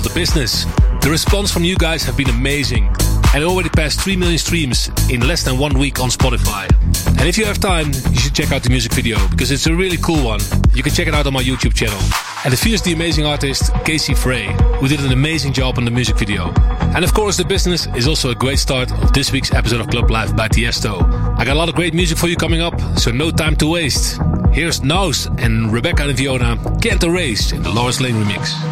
The Business. The response from you guys have been amazing. And already passed 3 million streams in less than one week on Spotify. And if you have time, you should check out the music video because it's a really cool one. You can check it out on my YouTube channel. And it features the amazing artist Casey Frey, who did an amazing job on the music video. And of course, The Business is also a great start of this week's episode of Club Life by Tiesto. I got a lot of great music for you coming up, so no time to waste. Here's Nause and Rebecca and Fiona Can't Erase in the Laurence Lane remix.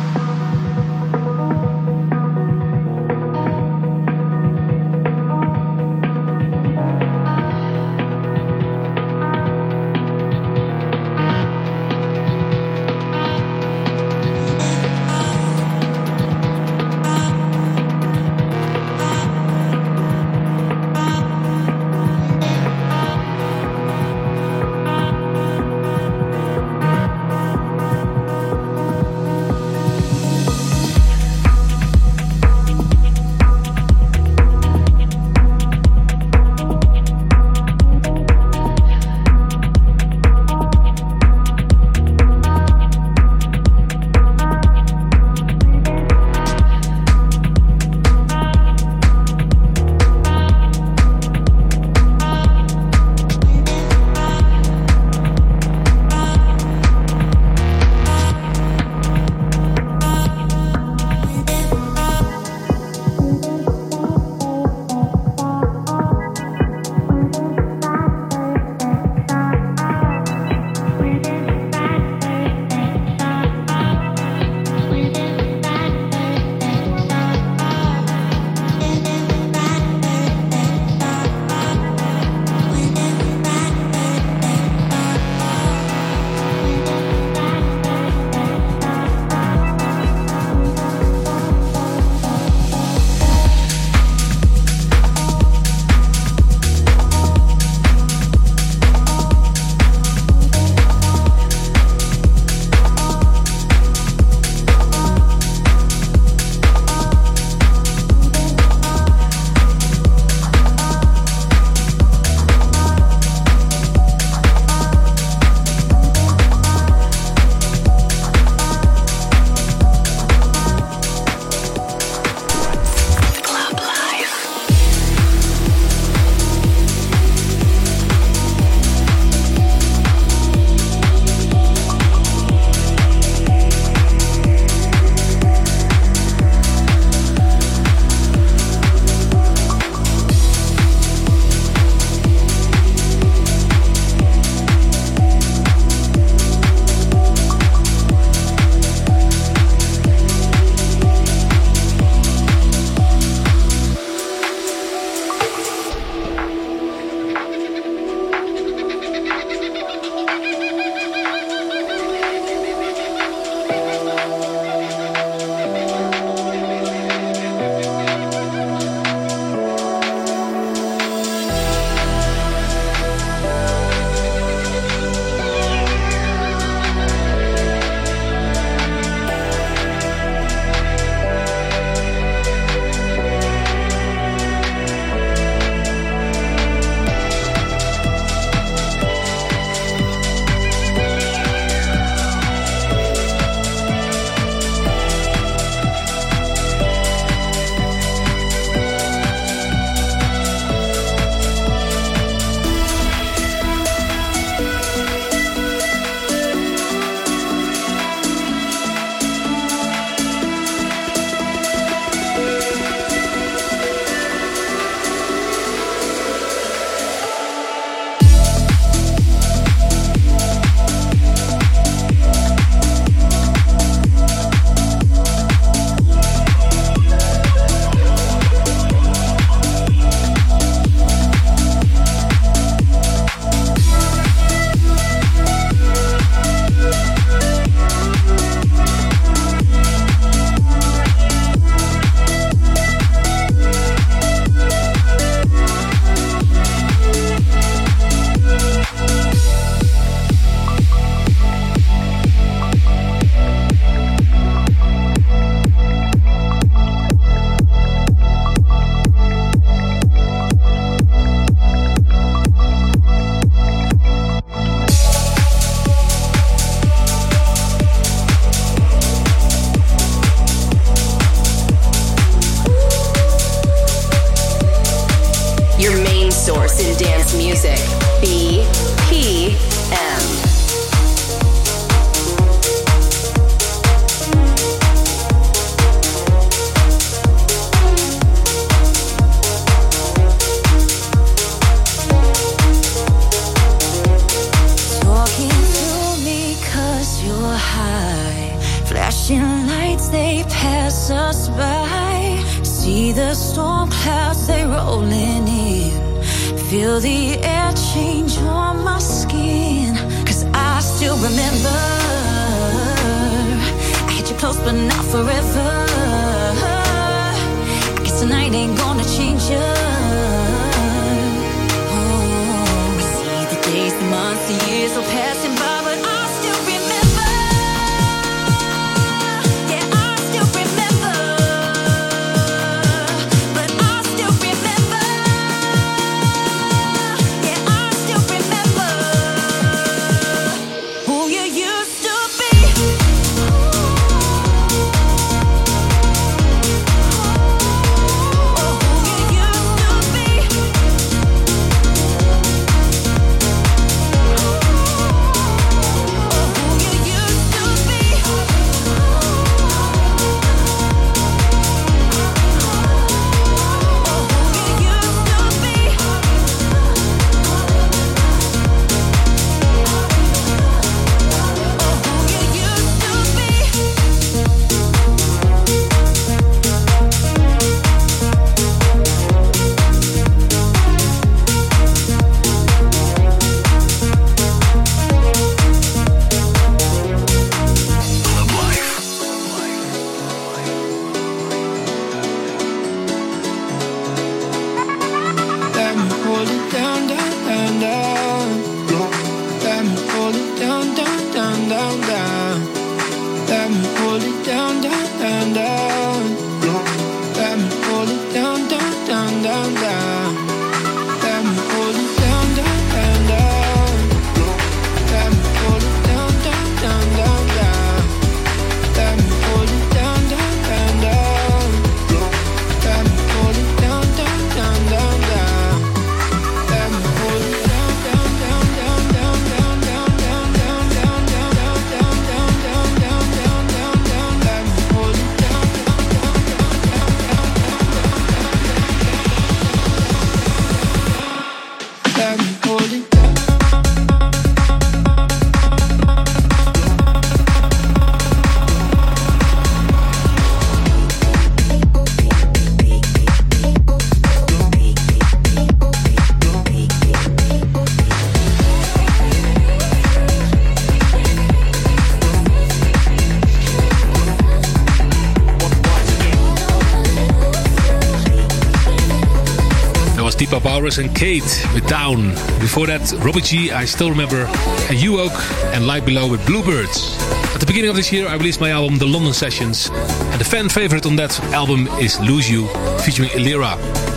Barus and CADE with Down. Before that, Robbie G, I still remember, and UOAK and Light Below with Bluebirds. At the beginning of this year, I released my album, The London Sessions. And the fan favorite on that album is Lose You, featuring Ilira.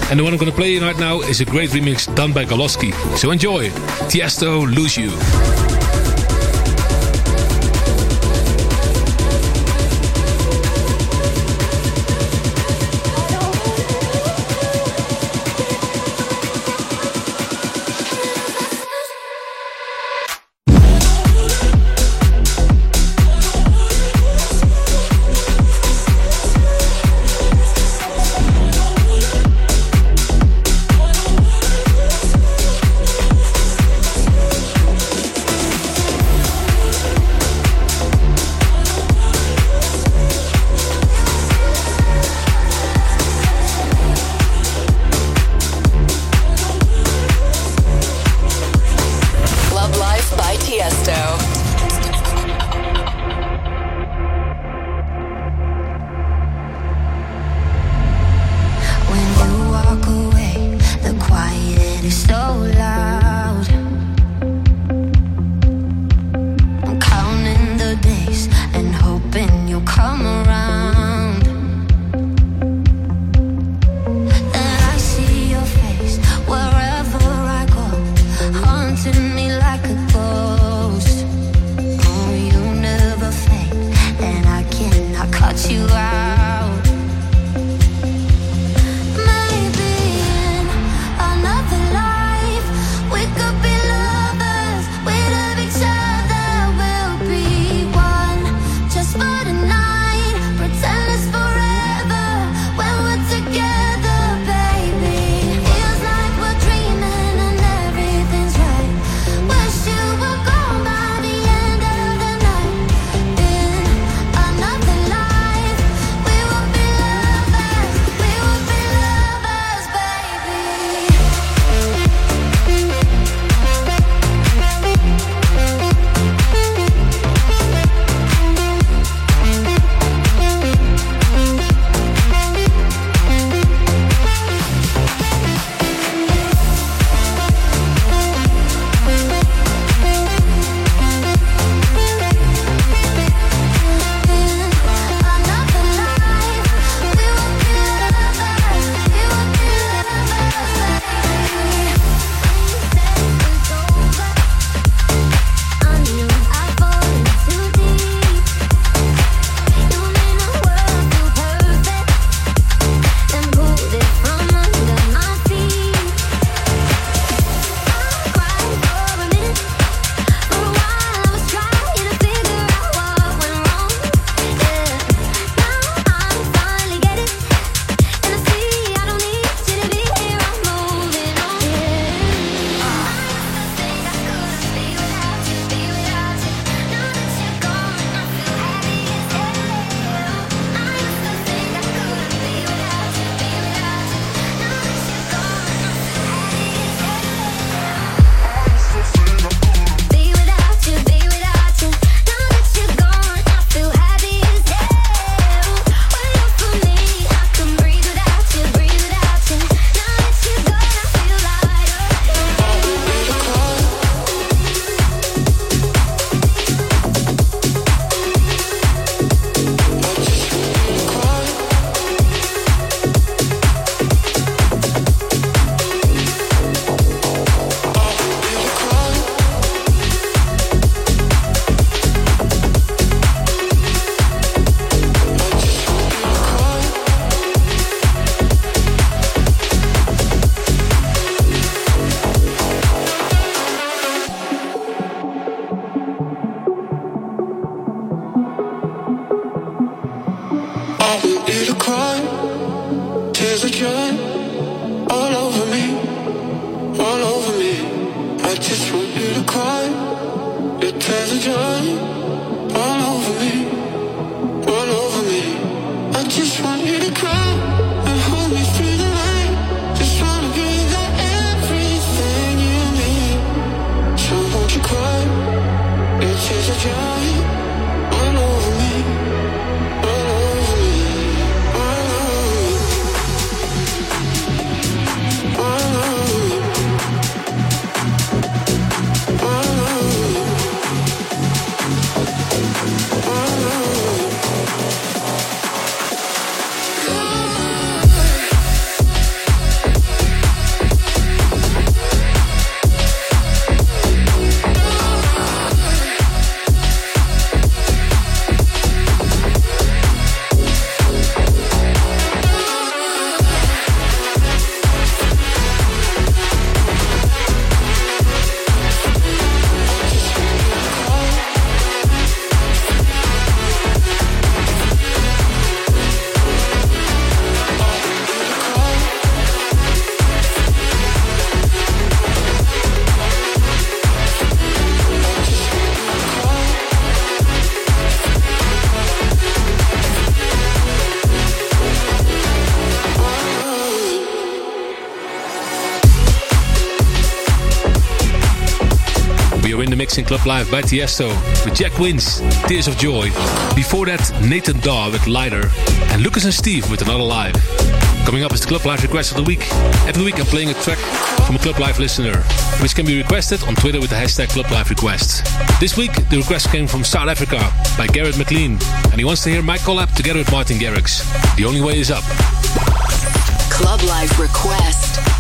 And the one I'm going to play right now is a great remix done by Galoski. So enjoy. Tiesto, Lose You. In Club Life by Tiesto with Jack Wins, Tears of Joy. Before that, Nathan Dawe with Lighter and Lucas and Steve with Another Life. Coming up is the Club Life request of the week. Every week I'm playing a track from a Club Life listener, which can be requested on Twitter with the hashtag Club Life Requests. This week, the request came from South Africa by Garrett McLean, and he wants to hear my collab together with Martin Garrix. The only way is up. Club Life Request.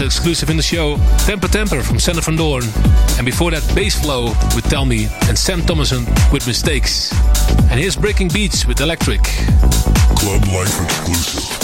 Exclusive in the show, Temper Temper from Sander van Doorn. And before that, Bazzflow with Tell Me and Sem Thomasson with Mistakes. And here's Breaking Beattz with Electric. Club Life exclusive.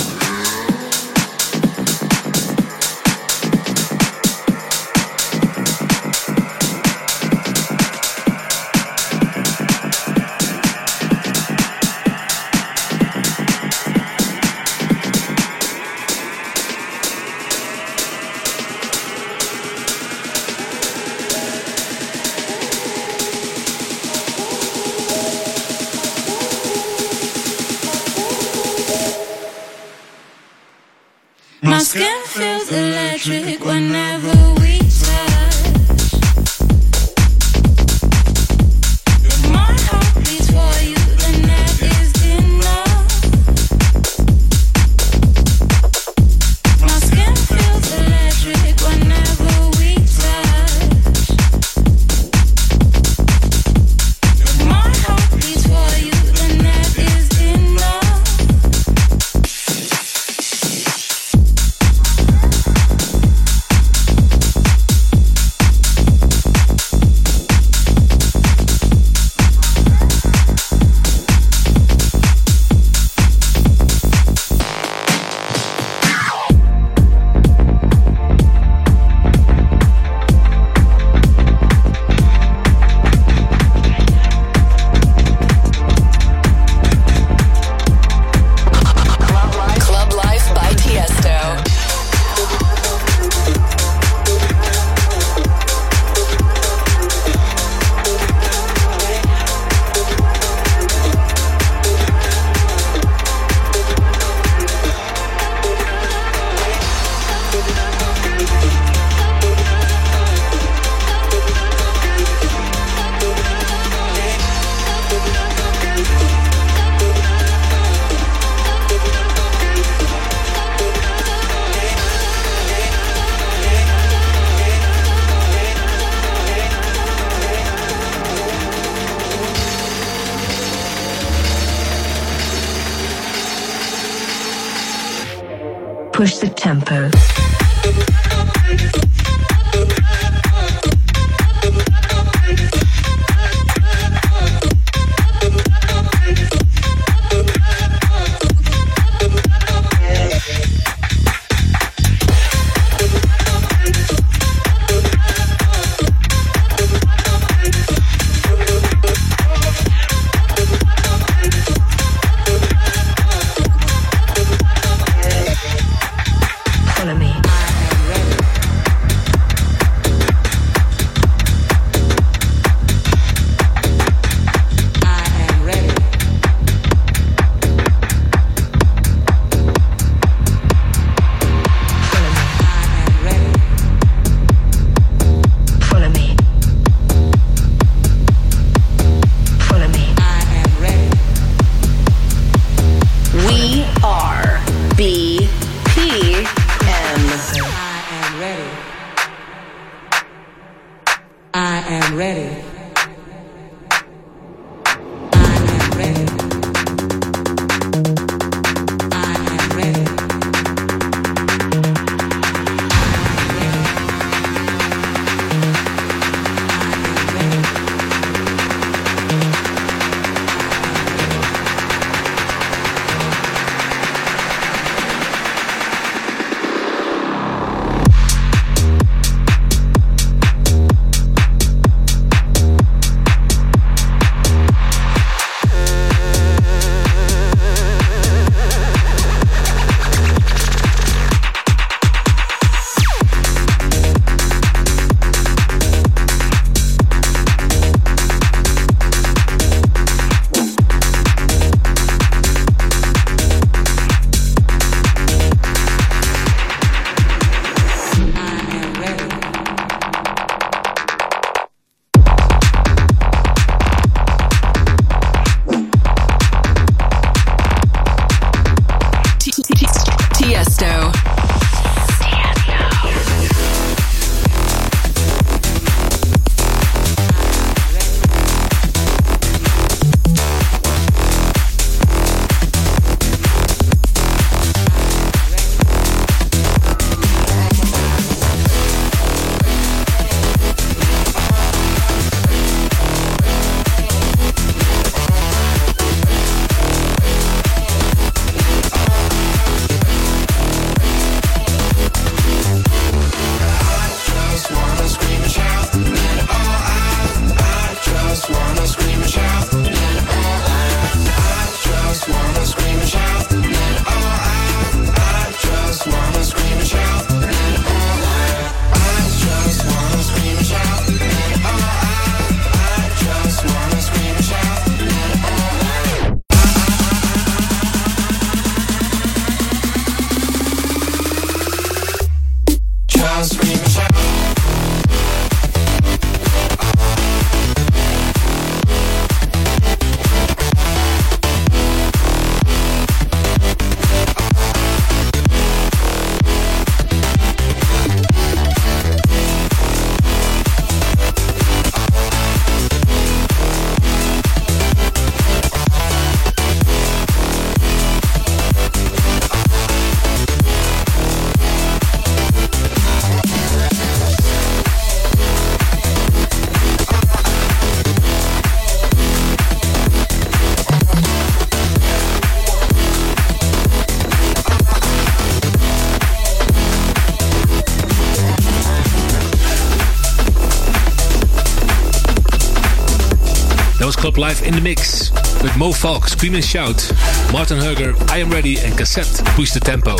Life in the mix with Mo Falk, Scream and Shout, Marten Hørger, I Am Ready, and Cazzette, Push the Tempo.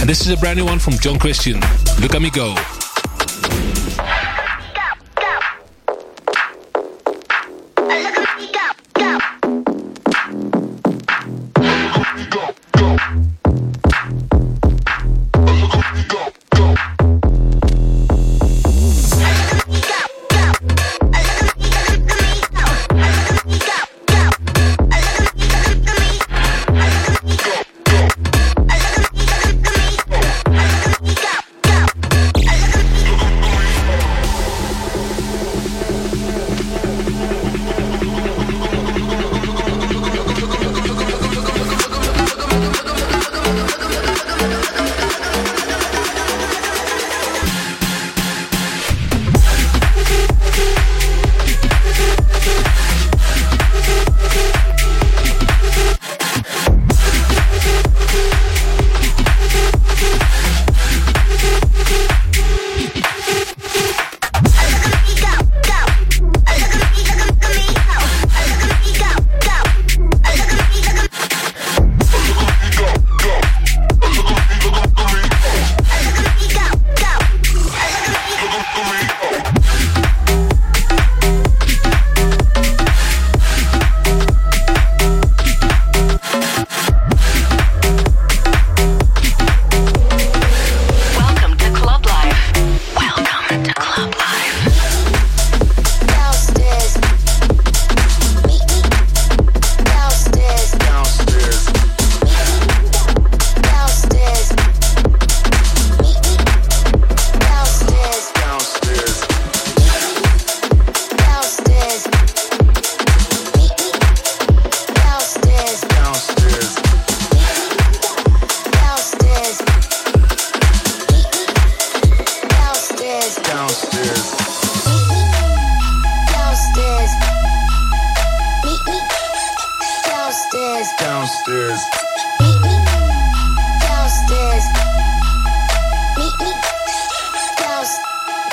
And this is a brand new one from John Christian, Look at Me Go.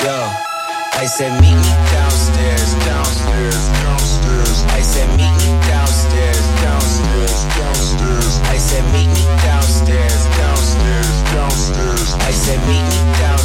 Yo, I said meet me downstairs, downstairs, downstairs. I said meet me downstairs, downstairs, downstairs. I said meet me downstairs, downstairs, downstairs. I said meet me downstairs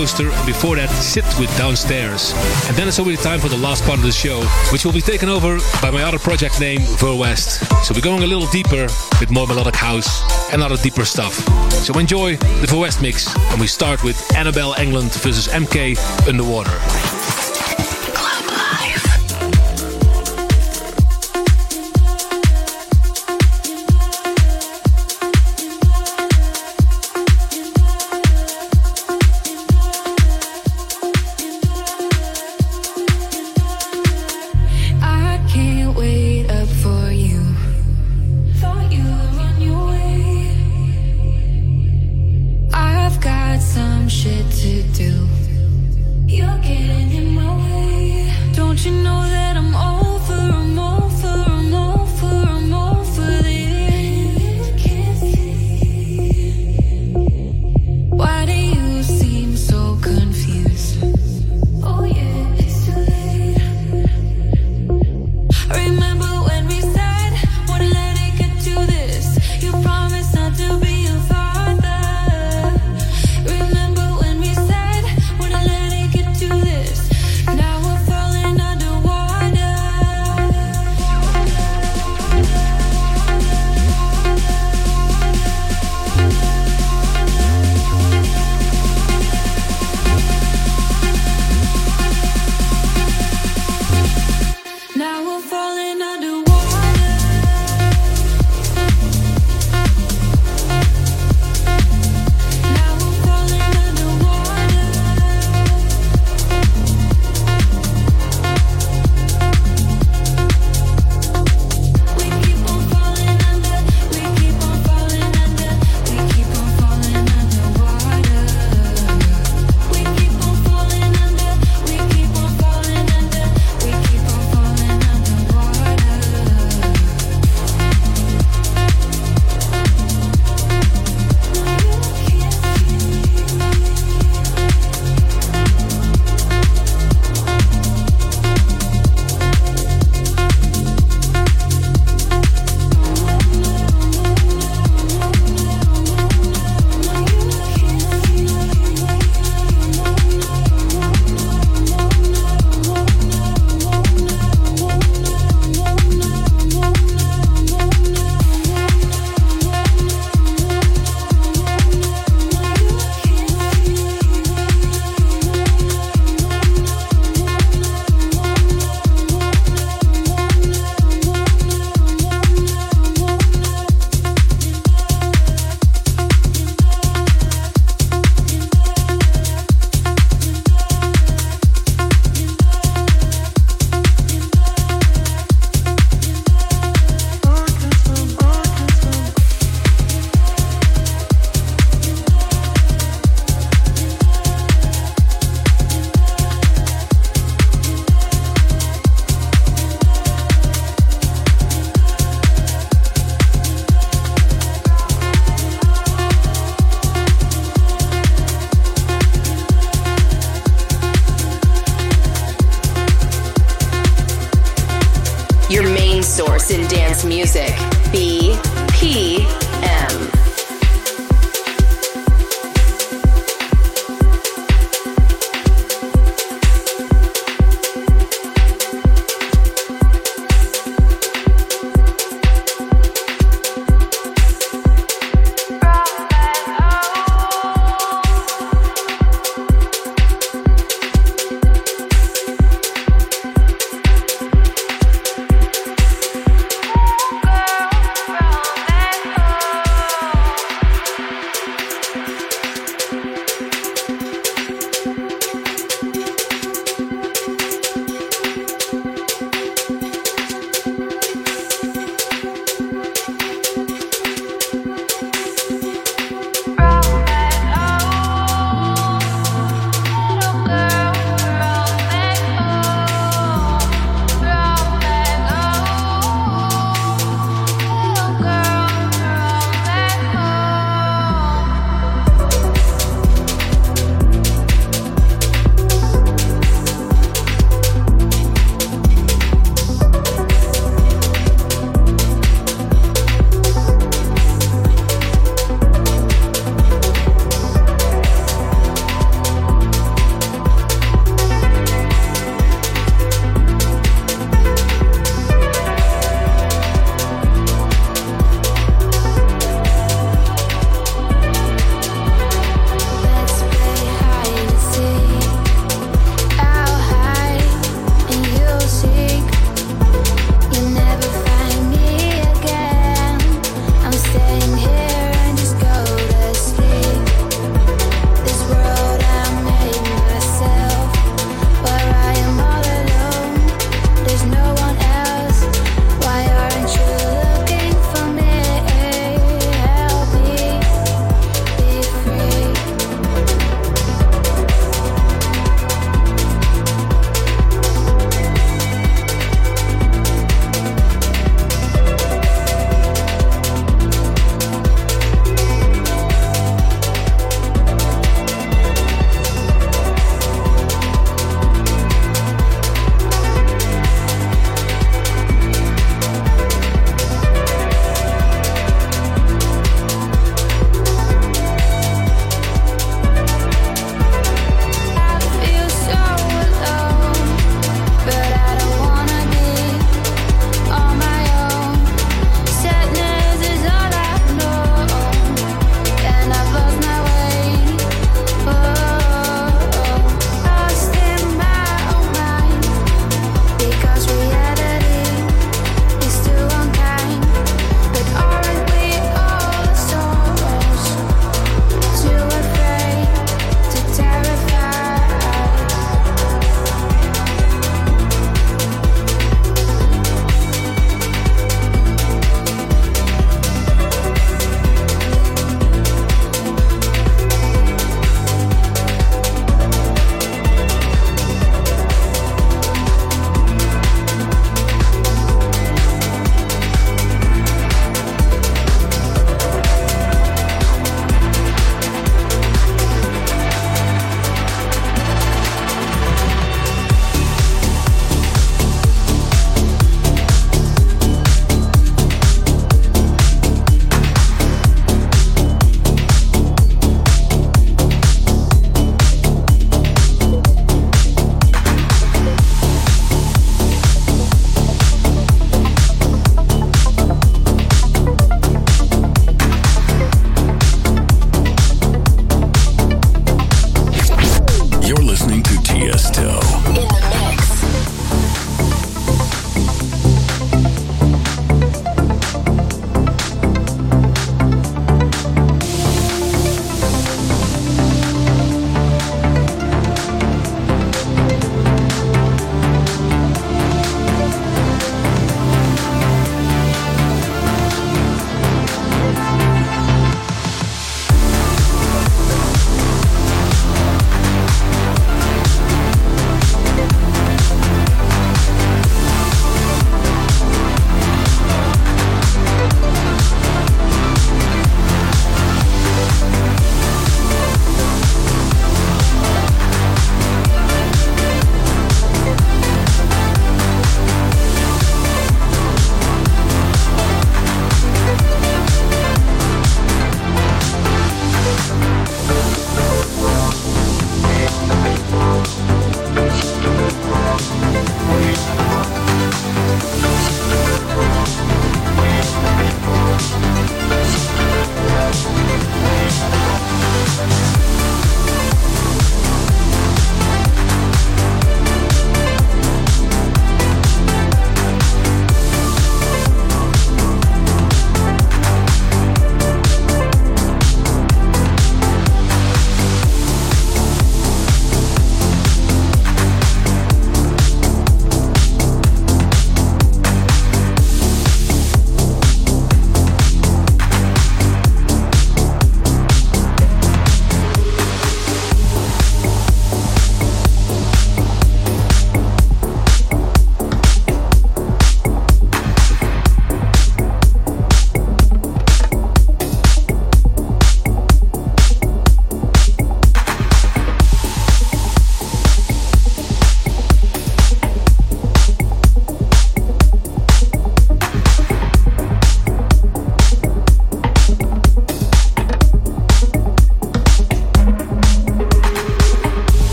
Coaster, and before that, CID with Downstairs. And then it's already time for the last part of the show, which will be taken over by my other project name, Ver West. So we're going a little deeper with more melodic house and other deeper stuff. So enjoy the Ver West mix, and we start with Anabel Englund versus MK Underwater.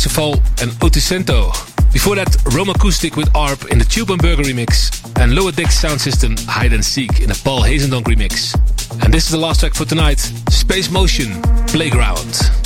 Parsifal and. Before that, Raumakustik with Arpe in the Tube and Berger remix, and LowaddictsSoundsystem Hide and Seek in a Paul Hazendonk remix. And this is the last track for tonight Space Motion Playground.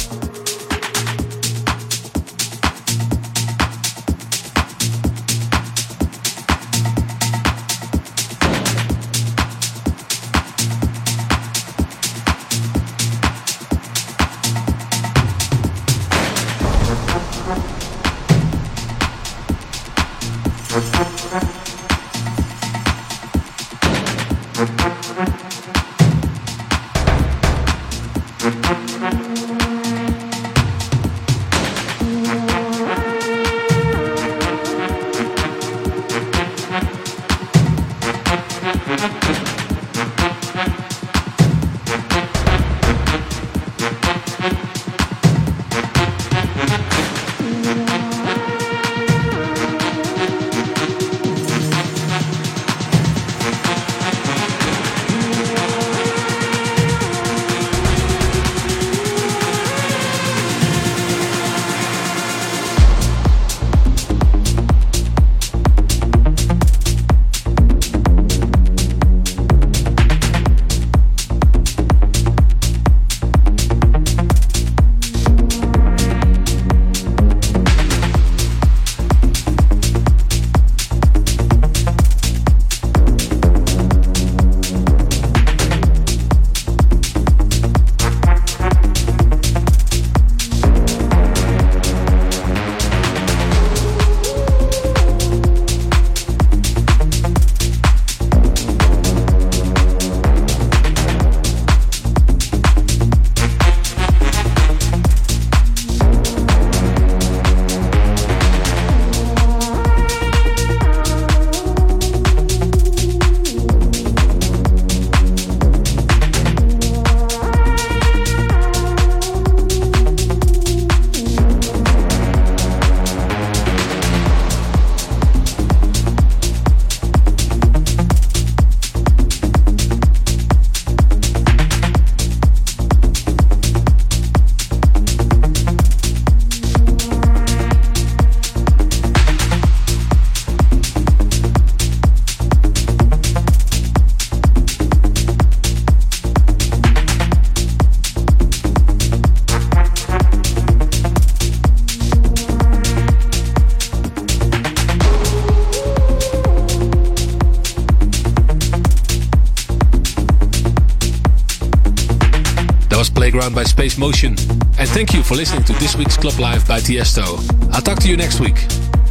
Space Motion. And thank you for listening to this week's Club Life by Tiesto. I'll talk to you next week.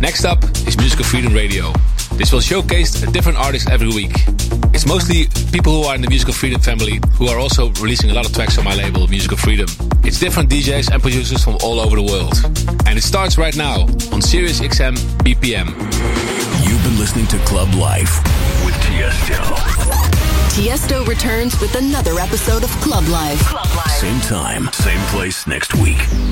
Next up is Musical Freedom Radio. This will showcase a different artist every week. It's mostly people who are in the Musical Freedom family who are also releasing a lot of tracks on my label, Musical Freedom. It's different DJs and producers from all over the world. And it starts right now on Sirius XM BPM. You've been listening to Club Life with Tiesto. Tiesto returns with another episode of Club Life. Club Life. Same time, same place next week.